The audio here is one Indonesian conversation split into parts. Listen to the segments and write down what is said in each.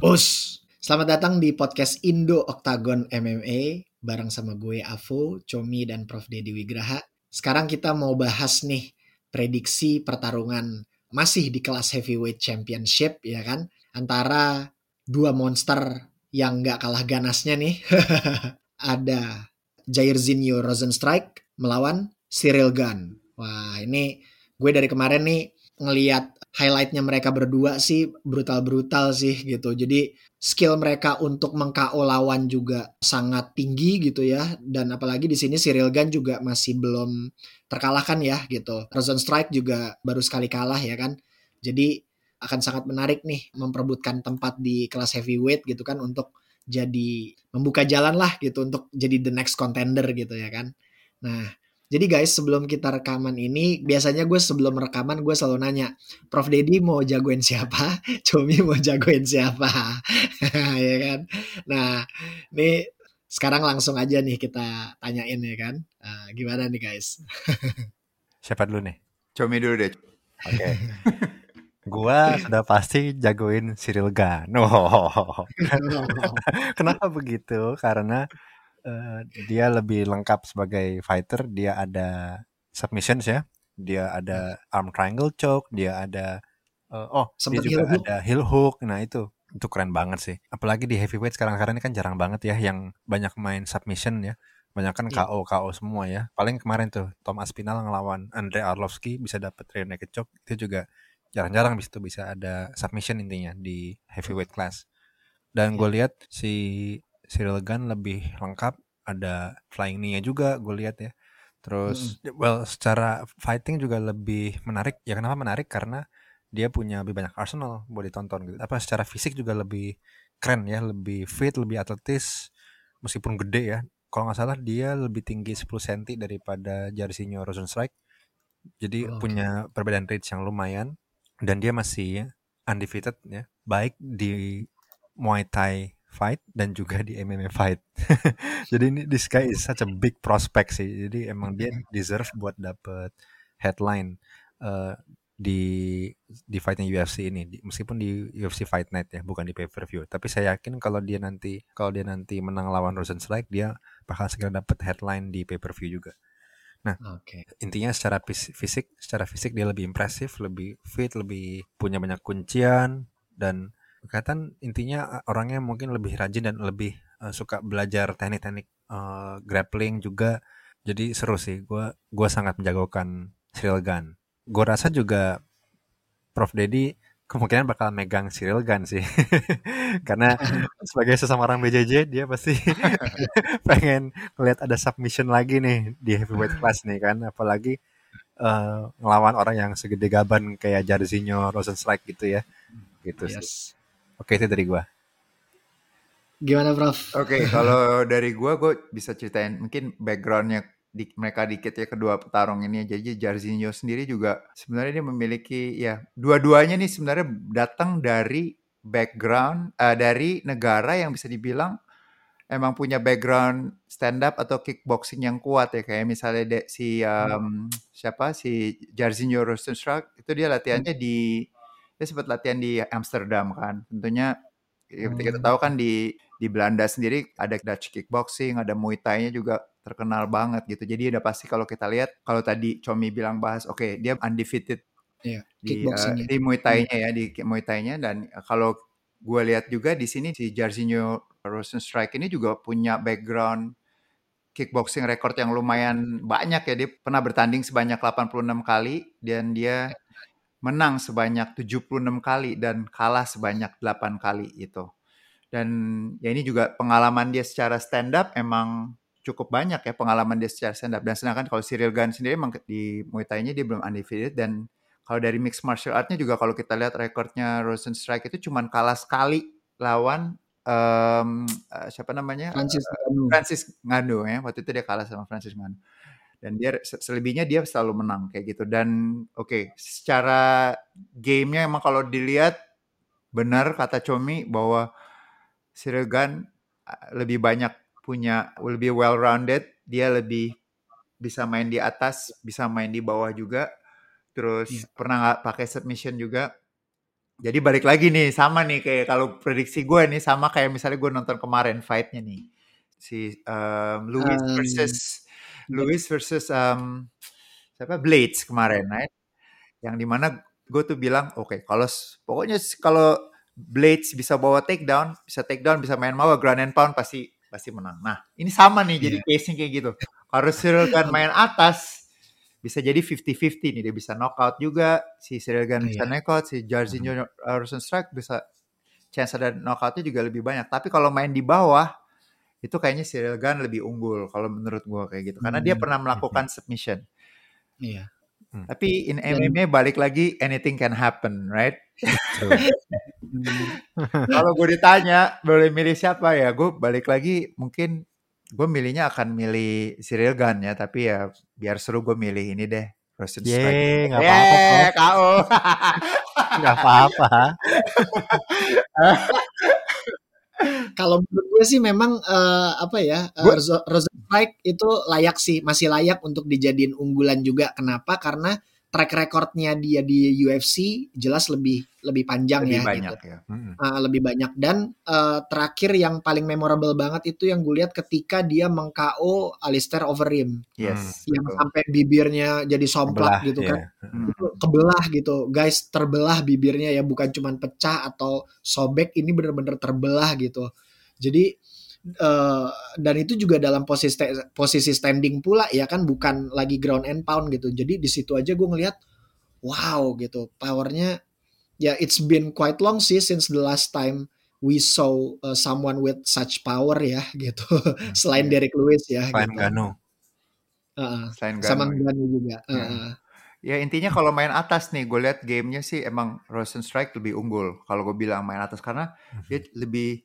Bos, selamat datang di podcast Indo Octagon MMA bareng sama gue Avo, Comi dan Prof Dedi Wigraha. Sekarang kita mau bahas nih prediksi pertarungan masih di kelas heavyweight championship ya kan antara dua monster yang nggak kalah ganasnya nih. Ada Jairzinho Rosenstrike melawan Cyril Gunn. Wah, ini gue dari kemarin nih ngeliat highlightnya mereka berdua sih brutal-brutal sih gitu. Jadi skill mereka untuk mengko lawan juga sangat tinggi gitu ya. Dan apalagi di sini Cyril juga masih belum terkalahkan ya gitu. Strike juga baru sekali kalah ya kan. Jadi akan sangat menarik nih memperebutkan tempat di kelas heavyweight gitu kan untuk jadi membuka jalan lah gitu untuk jadi the next contender gitu ya kan. Nah, jadi guys, sebelum kita rekaman ini, biasanya gue sebelum rekaman gue selalu nanya, Prof Dedi mau jagoin siapa? Cumi mau jagoin siapa? ya kan? Nah, ini sekarang langsung aja nih kita tanyain ya kan. Uh, gimana nih guys? siapa dulu nih? Cumi dulu deh. Oke. Okay. gua sudah pasti jagoin Cyril. Oh. Kenapa begitu? Karena uh, dia lebih lengkap sebagai fighter. Dia ada submissions ya. Dia ada arm triangle choke. Dia ada uh, oh Sempet dia juga heel ada heel hook. Nah itu itu keren banget sih. Apalagi di heavyweight sekarang-sekarang ini kan jarang banget ya yang banyak main submission ya. Banyak kan yeah. KO KO semua ya. Paling kemarin tuh Tom Aspinall ngelawan Andre Arlovski bisa dapet rear naked choke itu juga jarang-jarang bisa tuh bisa ada submission intinya di heavyweight class. Dan gue lihat si Cyril Gun lebih lengkap ada flying knee-nya juga gue lihat ya. Terus hmm. well secara fighting juga lebih menarik. Ya kenapa menarik? Karena dia punya lebih banyak arsenal buat ditonton gitu. Apa secara fisik juga lebih keren ya lebih fit lebih atletis meskipun gede ya. Kalau nggak salah dia lebih tinggi 10 cm daripada Jairzinho Rosenstrike jadi oh, punya perbedaan reach yang lumayan. Dan dia masih undefeated ya. Baik di Muay Thai fight dan juga di MMA fight. Jadi ini this guy is such a big prospect sih. Jadi emang dia deserve buat dapet headline uh, di di fightnya UFC ini. Meskipun di UFC Fight Night ya, bukan di pay per view. Tapi saya yakin kalau dia nanti kalau dia nanti menang lawan Rosenstrike, dia bakal segera dapet headline di pay per view juga. Nah, okay. intinya secara fisik, secara fisik dia lebih impresif, lebih fit, lebih punya banyak kuncian dan kelihatan intinya orangnya mungkin lebih rajin dan lebih uh, suka belajar teknik-teknik uh, grappling juga. Jadi seru sih gue gua sangat menjagokan Cyril Gun gue rasa juga Prof. Dedi kemungkinan bakal megang Cyril Gun sih. Karena sebagai sesama orang BJJ dia pasti pengen melihat ada submission lagi nih di heavyweight class nih kan. Apalagi uh, ngelawan orang yang segede gaban kayak Jairzinho Rosenstrike gitu ya. Gitu yes. sih Oke, itu dari gua. Gimana, Prof? Oke, kalau dari gua, gua bisa ceritain mungkin backgroundnya di, mereka dikit ya kedua petarung ini. Jadi Jarzinho sendiri juga sebenarnya dia memiliki ya dua-duanya nih sebenarnya datang dari background uh, dari negara yang bisa dibilang emang punya background stand up atau kickboxing yang kuat ya kayak misalnya de, si um, siapa si Jarzinho Rosenstruck itu dia latihannya di dia sempat latihan di Amsterdam kan. Tentunya kita hmm. tahu kan di di Belanda sendiri ada Dutch kickboxing, ada Muay Thai-nya juga terkenal banget gitu. Jadi udah pasti kalau kita lihat kalau tadi Chomi bilang bahas oke okay, dia undefeated yeah, di uh, di Muay Thai-nya ya di Muay Thai-nya dan kalau gue lihat juga di sini si Jairzinho Rosenstrike ini juga punya background kickboxing record yang lumayan banyak ya. Dia pernah bertanding sebanyak 86 kali dan dia menang sebanyak 76 kali dan kalah sebanyak 8 kali itu. Dan ya ini juga pengalaman dia secara stand up emang cukup banyak ya pengalaman dia secara stand up. Dan sedangkan kalau Cyril Gunn sendiri emang di Muay Thai-nya dia belum undefeated dan kalau dari mixed martial art-nya juga kalau kita lihat rekornya Rosenstrike itu cuma kalah sekali lawan um, uh, siapa namanya Francis uh, Francis Ngannou ya waktu itu dia kalah sama Francis Ngannou dan dia selebihnya dia selalu menang kayak gitu. Dan oke okay, secara gamenya emang kalau dilihat benar kata Comi bahwa Siregan lebih banyak punya lebih well rounded dia lebih bisa main di atas bisa main di bawah juga. Terus yeah. pernah nggak pakai submission juga? Jadi balik lagi nih sama nih kayak kalau prediksi gue nih sama kayak misalnya gue nonton kemarin fightnya nih. Si um, Louis Um, versus Louis versus um, siapa Blades kemarin, right? Yang di mana gue tuh bilang oke kalau s- pokoknya kalau Blades bisa bawa takedown, bisa takedown, bisa main mawa ground and pound pasti pasti menang. Nah ini sama nih jadi Iya. case-nya kayak gitu. Kalau Cyril Gunn main atas bisa jadi 50-50 nih dia bisa knockout juga si Cyril Gunn bisa Iya. knockout si Jairzinho Rosenstruck bisa chance ada knockoutnya juga lebih banyak tapi kalau main di bawah itu kayaknya Cyril Gunn lebih unggul kalau menurut gua kayak gitu. Karena dia Hmm. pernah melakukan submission. Iya. tapi in MMA balik lagi anything can happen right? Hmm, kalau gue ditanya boleh milih siapa? Ya gue balik lagi mungkin gue milihnya akan milih Cyril Gunn ya tapi ya biar seru gue milih ini deh Rosenstruck Yeay, nggak apa-apa, Yeay, KO. Nggak apa-apa. kalau menurut gue sih memang eh, apa ya Rosenstrike itu layak sih masih layak untuk dijadiin unggulan juga. Kenapa? Karena track recordnya dia di UFC jelas lebih lebih panjang lebih ya gitu banyak ya. Mm-mm. Uh, lebih banyak dan uh, terakhir yang paling memorable banget itu yang gue lihat ketika dia meng-KO Alistair Overeem Yes, yang betul. sampai bibirnya jadi Kebelah, somplak gitu kan ya. Hmm. itu kebelah gitu guys terbelah bibirnya ya bukan cuman pecah atau sobek ini bener-bener terbelah gitu jadi eh, dan itu juga dalam posisi posisi standing pula ya kan bukan lagi ground and pound gitu jadi di situ aja gue ngelihat wow gitu powernya ya it's been quite long sih since the last time we saw uh, someone with such power ya gitu selain Iya. Derek Lewis ya Selain gitu Gano. Heeh. Selain sama Gano. Ngannou juga Ya. Heeh. Ya intinya kalau main atas nih, gue lihat gamenya sih emang Rosenstrike lebih unggul. Kalau gue bilang main atas karena dia lebih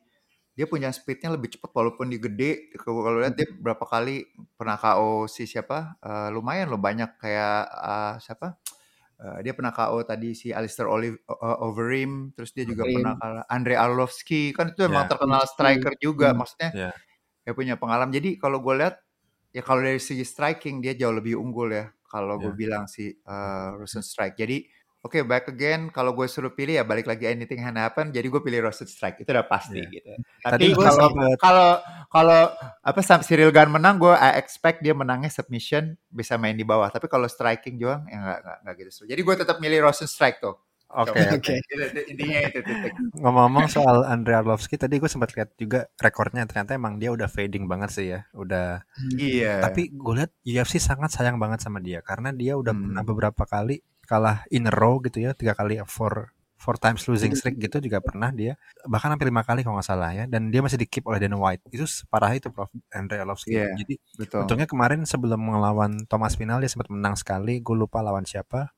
dia punya speednya lebih cepat walaupun dia gede. Kalau lihat dia berapa kali pernah KO si siapa? Eh, lumayan loh banyak kayak eh, siapa? Eh, dia pernah KO tadi si Alistair Olive uh, Overeem, terus dia juga Overeem. pernah kalah Andre Arlovski kan itu emang Ya. terkenal striker juga, Hmm. maksudnya Ya. dia punya pengalaman. Jadi kalau gue lihat ya kalau dari segi striking dia jauh lebih unggul ya. Kalau gue Ya. bilang si uh, Rosenstrike. Jadi oke back again kalau gue suruh pilih ya balik lagi anything can happen. Jadi gue pilih Rosenstrike itu udah pasti Ya. gitu. Tapi kalau kalau kalau apa sam Cyril Gunn menang gue I expect dia menangnya submission bisa main di bawah. Tapi kalau striking doang ya nggak nggak gitu. Jadi gue tetap milih Rosenstrike tuh. Oke, oke. Itu- itu- Intinya itu titik. Ngomong-ngomong soal Andre Arlovski tadi gue sempat lihat juga rekornya ternyata emang dia udah fading banget sih ya. Udah Iya. tapi gue lihat UFC sangat sayang banget sama dia karena dia udah Hmm. pernah beberapa kali kalah in a row gitu ya, tiga kali four four times losing streak gitu juga pernah dia bahkan hampir lima kali kalau nggak salah ya dan dia masih di keep oleh Dana White. Itu separah itu Prof. Andre Arlovski. Iya. jadi Betul. untungnya kemarin sebelum melawan Thomas Pinal dia sempat menang sekali. Gue lupa lawan siapa.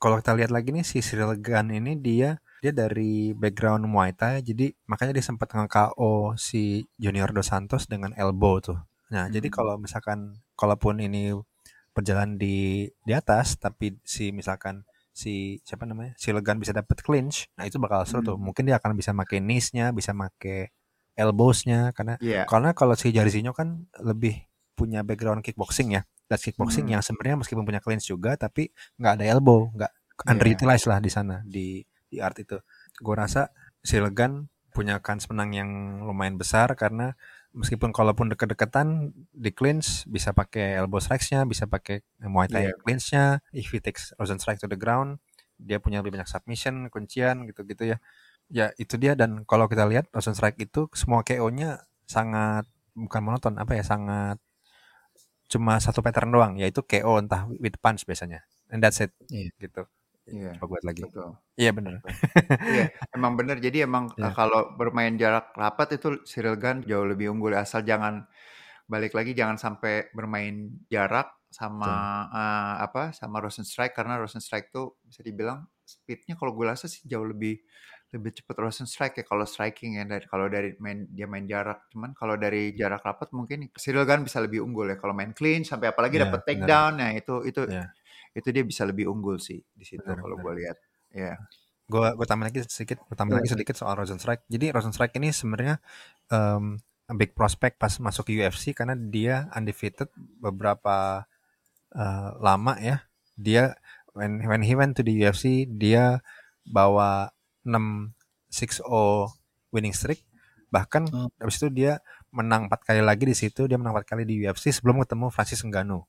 Kalau kita lihat lagi nih si Cyril Gunn ini dia dia dari background Muay Thai. Jadi makanya dia sempat nge-KO si Junior Dos Santos dengan elbow tuh. Nah jadi Hmm. kalau misalkan kalaupun ini berjalan di di atas tapi si misalkan si siapa namanya si Legan bisa dapat clinch nah itu bakal seru tuh Hmm. mungkin dia akan bisa make knees-nya bisa make elbows-nya karena Iya. karena kalau si Jairzinho kan lebih punya background kickboxing ya dan kickboxing Hmm. yang sebenarnya meskipun punya clinch juga tapi nggak ada elbow nggak Iya. underutilized lah di sana di di art itu gue rasa si Legan punya kans menang yang lumayan besar karena meskipun kalaupun deket-deketan di clinch bisa pakai elbow strikes-nya bisa pakai Muay Thai Iya. clinch-nya if he takes Rosen strike to the ground dia punya lebih banyak submission kuncian gitu-gitu ya ya itu dia dan kalau kita lihat Rosen strike itu semua KO-nya sangat bukan monoton apa ya sangat cuma satu pattern doang yaitu KO entah with punch biasanya and that's it Iya. gitu Iya. coba buat lagi iya bener Iya, emang bener. Jadi emang Iya. eh, kalau bermain jarak rapat itu Cyril Gunn jauh lebih unggul. Asal jangan balik lagi jangan sampai bermain jarak sama eh, apa sama Rosenstrike karena Rosenstrike tuh bisa dibilang speednya kalau gue rasa sih jauh lebih lebih cepat Rosenstrike ya kalau striking ya dari kalau dari main dia main jarak. Cuman kalau dari jarak rapat mungkin Cyril Gunn bisa lebih unggul ya kalau main clean sampai apalagi Iya, dapat benar. takedown. Nah, itu itu Iya. Itu dia bisa lebih unggul sih di situ kalau gue lihat. Ya. gue gue tambah lagi sedikit gue tambah lagi sedikit soal Rosenstrike jadi Rosenstrike ini sebenarnya um, big prospect pas masuk ke UFC karena dia undefeated beberapa uh, lama ya dia when when he went to the UFC dia bawa 6 6-0 winning streak. Bahkan Oh. habis itu dia menang empat kali lagi di situ. Dia menang empat kali di UFC sebelum ketemu Francis Ngannou.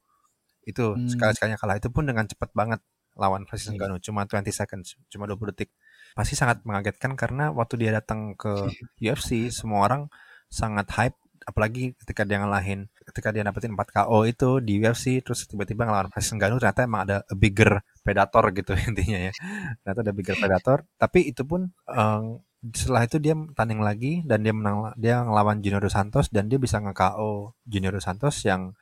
Itu Hmm. sekali-sekalinya kalah. Itu pun dengan cepat banget lawan Francis Iya. Ngannou. Cuma 20 seconds, cuma 20 detik. Pasti sangat mengagetkan karena waktu dia datang ke UFC, semua orang sangat hype apalagi ketika dia ngalahin ketika dia dapetin 4 KO itu di UFC terus tiba-tiba ngelawan Francis Ngannou ternyata emang ada a bigger predator gitu intinya ya ternyata ada bigger predator tapi itu pun eh, setelah itu dia tanding lagi dan dia menang dia ngelawan Junior Dos Santos dan dia bisa nge-KO Junior Dos Santos yang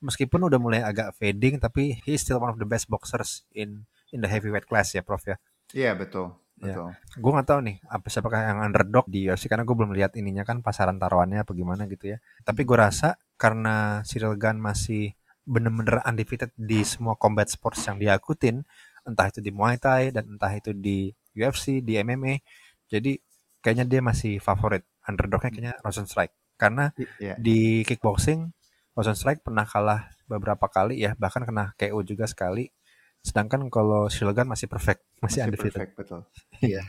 meskipun udah mulai agak fading tapi he is still one of the best boxers in in the heavyweight class ya Prof ya Iya betul, Ya. betul. gue nggak tahu nih apa siapakah yang underdog di UFC karena gue belum lihat ininya kan pasaran taruhannya apa gimana gitu ya tapi gue rasa karena Cyril Gunn masih bener-bener undefeated di semua combat sports yang dia ikutin entah itu di Muay Thai dan entah itu di UFC di MMA jadi kayaknya dia masih favorit underdognya kayaknya Rosenstrike karena I- Iya. di kickboxing Rosenstrike pernah kalah beberapa kali ya bahkan kena KO juga sekali sedangkan kalau Gunn masih perfect masih, Masih undefeated perfect betul. Iya.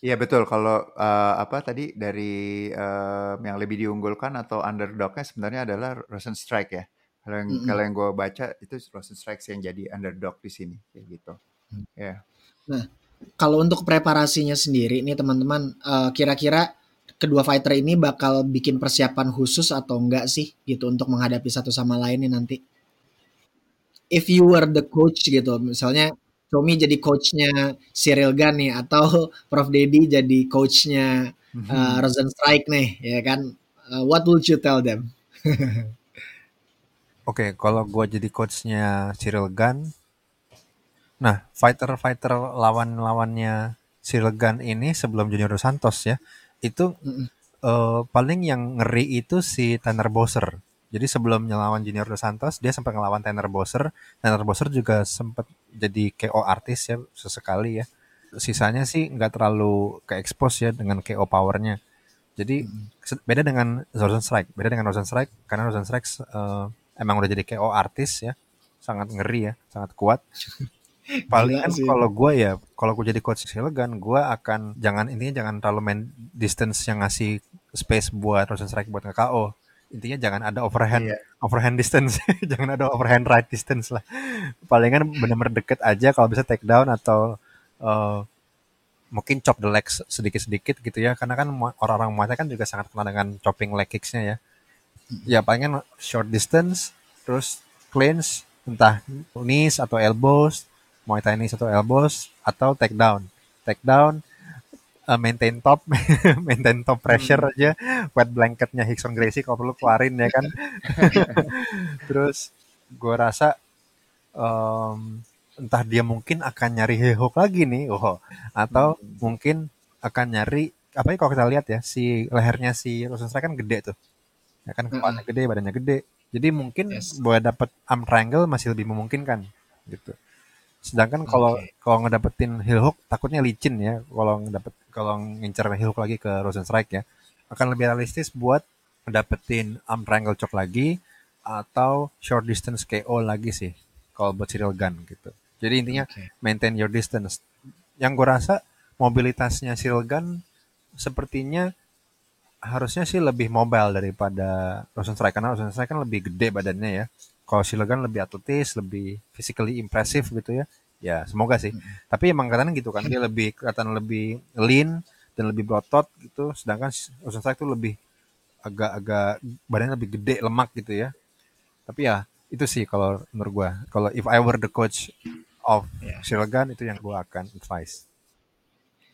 Iya betul. Kalau eh, apa tadi dari eh, yang lebih diunggulkan atau underdognya sebenarnya adalah Rosenstrike ya. Kalau yang Mm-mm. kalau yang gue baca itu Rosenstrike yang jadi underdog di sini kayak gitu. Hmm. Ya. Kalau untuk preparasinya sendiri nih teman-teman, eh, kira-kira kedua fighter ini bakal bikin persiapan khusus atau enggak sih gitu untuk menghadapi satu sama lain nih nanti? If you were the coach gitu, misalnya Tommy jadi coachnya Cyril Gunn nih atau Prof Dedi jadi coachnya uh, Rosenstrike nih, ya kan? Uh, what would you tell them? Oke, kalau gue jadi coachnya Cyril Gunn, nah fighter-fighter lawan-lawannya Cyril Gunn ini sebelum Junior Santos ya, itu Mm-mm. eh, paling yang ngeri itu si Tanner Bowser. Jadi sebelum ngelawan Junior Dos Santos, dia sempat ngelawan Tanner Bowser. Tanner Bowser juga sempat jadi KO artis ya sesekali ya. Sisanya sih nggak terlalu ke expose ya dengan KO powernya. Jadi se- beda dengan Rosenstrike, beda dengan Rosenstrike karena Rosenstrike eh, emang udah jadi KO artis ya, sangat ngeri ya, sangat kuat. Palingan kalau gue ya, kalau gue jadi coach Silgan, gue akan jangan intinya jangan terlalu main distance yang ngasih space buat Rosenstrike buat nge-KO. Intinya jangan ada overhand Iya. overhand distance, jangan ada overhand right distance lah. Palingan bener-bener deket aja kalau bisa take down atau eh, mungkin chop the legs sedikit-sedikit gitu ya karena kan orang-orang Muay Thai kan juga sangat kenal dengan chopping leg kicksnya ya ya palingan short distance terus clinch entah knees atau elbows Muay Thai atau elbows atau take down. Take down eh, maintain top maintain top pressure aja. Wet blanketnya Hickson Gracie kalau perlu keluarin ya kan? Terus gue rasa em, entah dia mungkin akan nyari heel hook lagi nih oh atau mungkin akan nyari apa ya kalau kita lihat ya si lehernya si Rosenstrike kan gede tuh. Ya kan kepalanya gede badannya gede. Jadi mungkin Yes. buat dapet arm triangle masih lebih memungkinkan gitu sedangkan kalau Oke. kalau ngedapetin heel hook takutnya licin ya kalau ngedapet kalau ngincer heel hook lagi ke Rosenstrike ya akan lebih realistis buat ngedapetin arm triangle choke lagi atau short distance KO lagi sih kalau buat Cyril Gunn gitu jadi intinya Oke. maintain your distance. Yang gue rasa mobilitasnya Cyril Gunn sepertinya harusnya sih lebih mobile daripada Rosenstrike karena Rosenstrike kan lebih gede badannya ya. Kalau Gunn lebih atletis, lebih physically impressive gitu ya. Ya semoga sih. Tapi emang katanya gitu kan dia lebih kelihatan lebih lean dan lebih berotot gitu. Sedangkan Rosenstrike tuh lebih agak-agak badannya lebih gede lemak gitu ya. Tapi ya itu sih kalau menurut gua. Kalau if I were the coach of Ya. Cyril Gunn itu yang gua akan advice.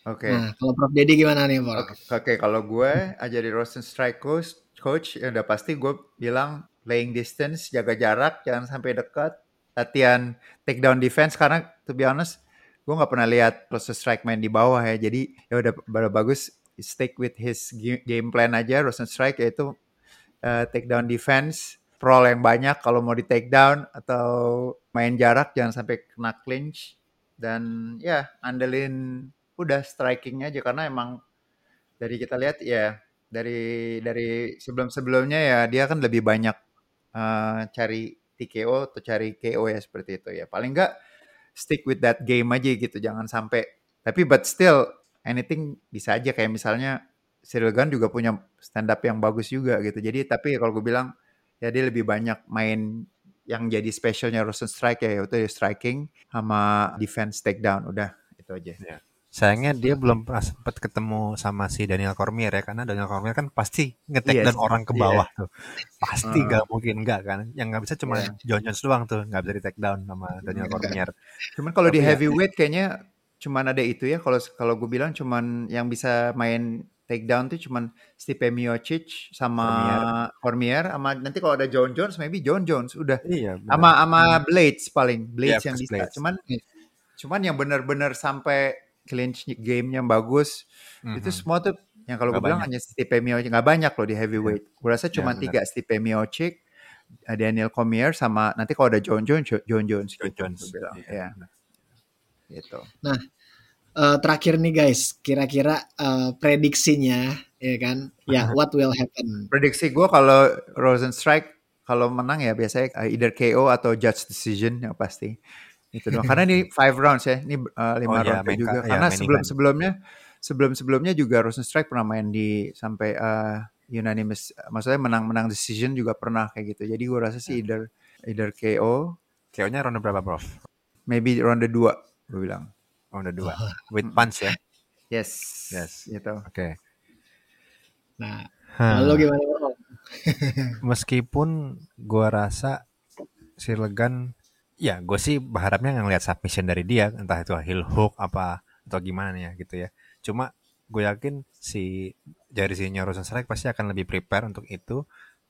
Oke. Nah, kalau Prof Dedi gimana nih, Prof? Oke, oke, kalau gue jadi Rosen Strike coach, coach ya udah pasti gue bilang playing distance, jaga jarak, jangan sampai dekat, latihan take down defense karena to be honest, gue nggak pernah lihat Rosen Strike main di bawah ya, jadi ya udah udah bagus stick with his ga- game plan aja Rosen Strike yaitu uh, take down defense, prol yang banyak kalau mau di take down atau main jarak jangan sampai kena clinch. Dan ya andelin udah striking aja karena emang dari kita lihat ya dari dari sebelum-sebelumnya ya dia kan lebih banyak eh, cari TKO atau cari KO ya seperti itu ya paling enggak stick with that game aja gitu jangan sampai tapi but still anything bisa aja kayak misalnya Cyril Gunn juga punya stand up yang bagus juga gitu. Jadi tapi kalau gue bilang ya dia lebih banyak main yang jadi specialnya Rosenstrike ya yaitu striking sama defense takedown udah itu aja. Ya. Sayangnya dia belum pernah sempat ketemu sama si Daniel Cormier ya karena Daniel Cormier kan pasti ngetek Yes, dan orang ke iya. bawah tuh. Pasti nggak mungkin nggak kan. Yang nggak bisa cuma Iya. John Jones doang tuh nggak bisa di take down sama Daniel Cormier. Cuman kalau di ya- heavyweight kayaknya cuman ada itu ya kalau kalau gue bilang cuman yang bisa main takedown tuh cuman Stipe Miocic sama Cormier sama nanti kalau ada John Jones maybe John Jones udah Iya. benar. sama sama Blades paling Blades Iya, yang bisa Blades. cuman Iya. cuman yang benar-benar sampai clinch gamenya bagus itu Mhm. semua tuh yang kalau gue bilang hanya Stipe Miocic nggak banyak loh di heavyweight gue rasa cuma benar. tiga Stipe Miocic eh, Daniel Cormier sama nanti kalau ada John Jones Jo- John Jones John gitu, Jones. gue bilang. Iya, ya benar. gitu Eh, terakhir nih guys, kira-kira eh, prediksinya ya kan? Ya, what will happen? prediksi gue kalau Rosenstrike kalau menang ya biasanya uh, either KO atau judge decision yang pasti itu doang karena ini five rounds ya ini uh, lima Oh iya, round main juga iya, karena main sebelum sebelumnya sebelum sebelumnya juga Rosenstrike pernah main di sampai uh, unanimous maksudnya menang-menang decision juga pernah kayak gitu jadi gue rasa sih either either KO KO-nya ronde berapa, Prof? maybe ronde 2 gue bilang Ronde 2. With punch ya. yes Yes. gitu Oke. Nah, Hah. lalu gimana Bro? Meskipun gua rasa si Legan ya gue sih berharapnya ngelihat submission dari dia entah itu heel hook apa atau gimana ya gitu ya. Cuma gue yakin si Jairzinho Rosenstrike pasti akan lebih prepare untuk itu.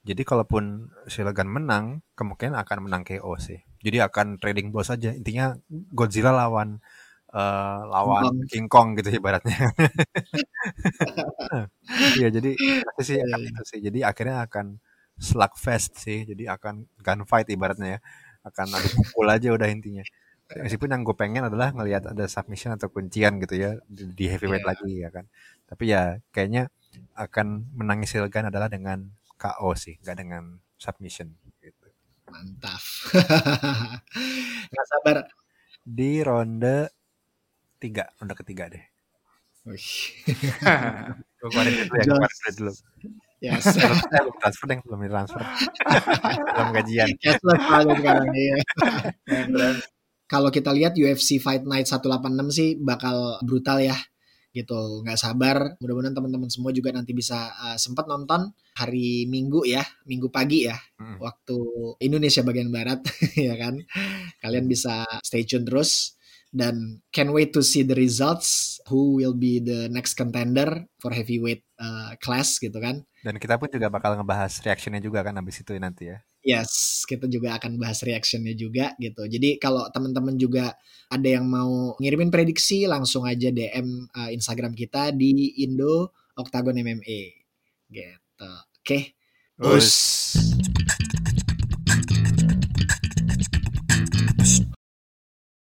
Jadi kalaupun si Legan menang, kemungkinan akan menang KO sih. Jadi akan trading blow saja. Intinya Godzilla lawan eh, lawan King Kong gitu ibaratnya. Iya, jadi sih akan itu sih. Jadi akhirnya akan slugfest sih. Jadi akan gunfight ibaratnya ya. Akan adu pukul aja udah intinya. Meskipun yang gue pengen adalah ngelihat ada submission atau kuncian gitu ya di, heavyweight Iya. lagi ya kan. Tapi ya kayaknya akan menangis Silgan adalah dengan KO sih, nggak dengan submission gitu. Mantap. Nggak sabar. Di ronde tiga, ronde ketiga deh. Gue keluarin dulu ya, keluarin dulu. Yes. Belum, eh, transfer deh, belum transfer. belum gajian. Cashless banget sekarang iya. Kalau kita lihat UFC Fight Night 186 sih bakal brutal ya gitu nggak sabar mudah-mudahan teman-teman semua juga nanti bisa uh, sempat nonton hari Minggu ya Minggu pagi ya Mm. waktu Indonesia bagian barat ya kan kalian bisa stay tune terus dan can wait to see the results who will be the next contender for heavyweight uh, class gitu kan Dan kita pun juga bakal ngebahas reactionnya juga kan abis itu nanti ya. Yes, kita juga akan bahas reactionnya juga gitu. Jadi kalau teman-teman juga ada yang mau ngirimin prediksi, langsung aja DM uh, Instagram kita di Indo Octagon MMA. Gitu. Oke. Us. Us.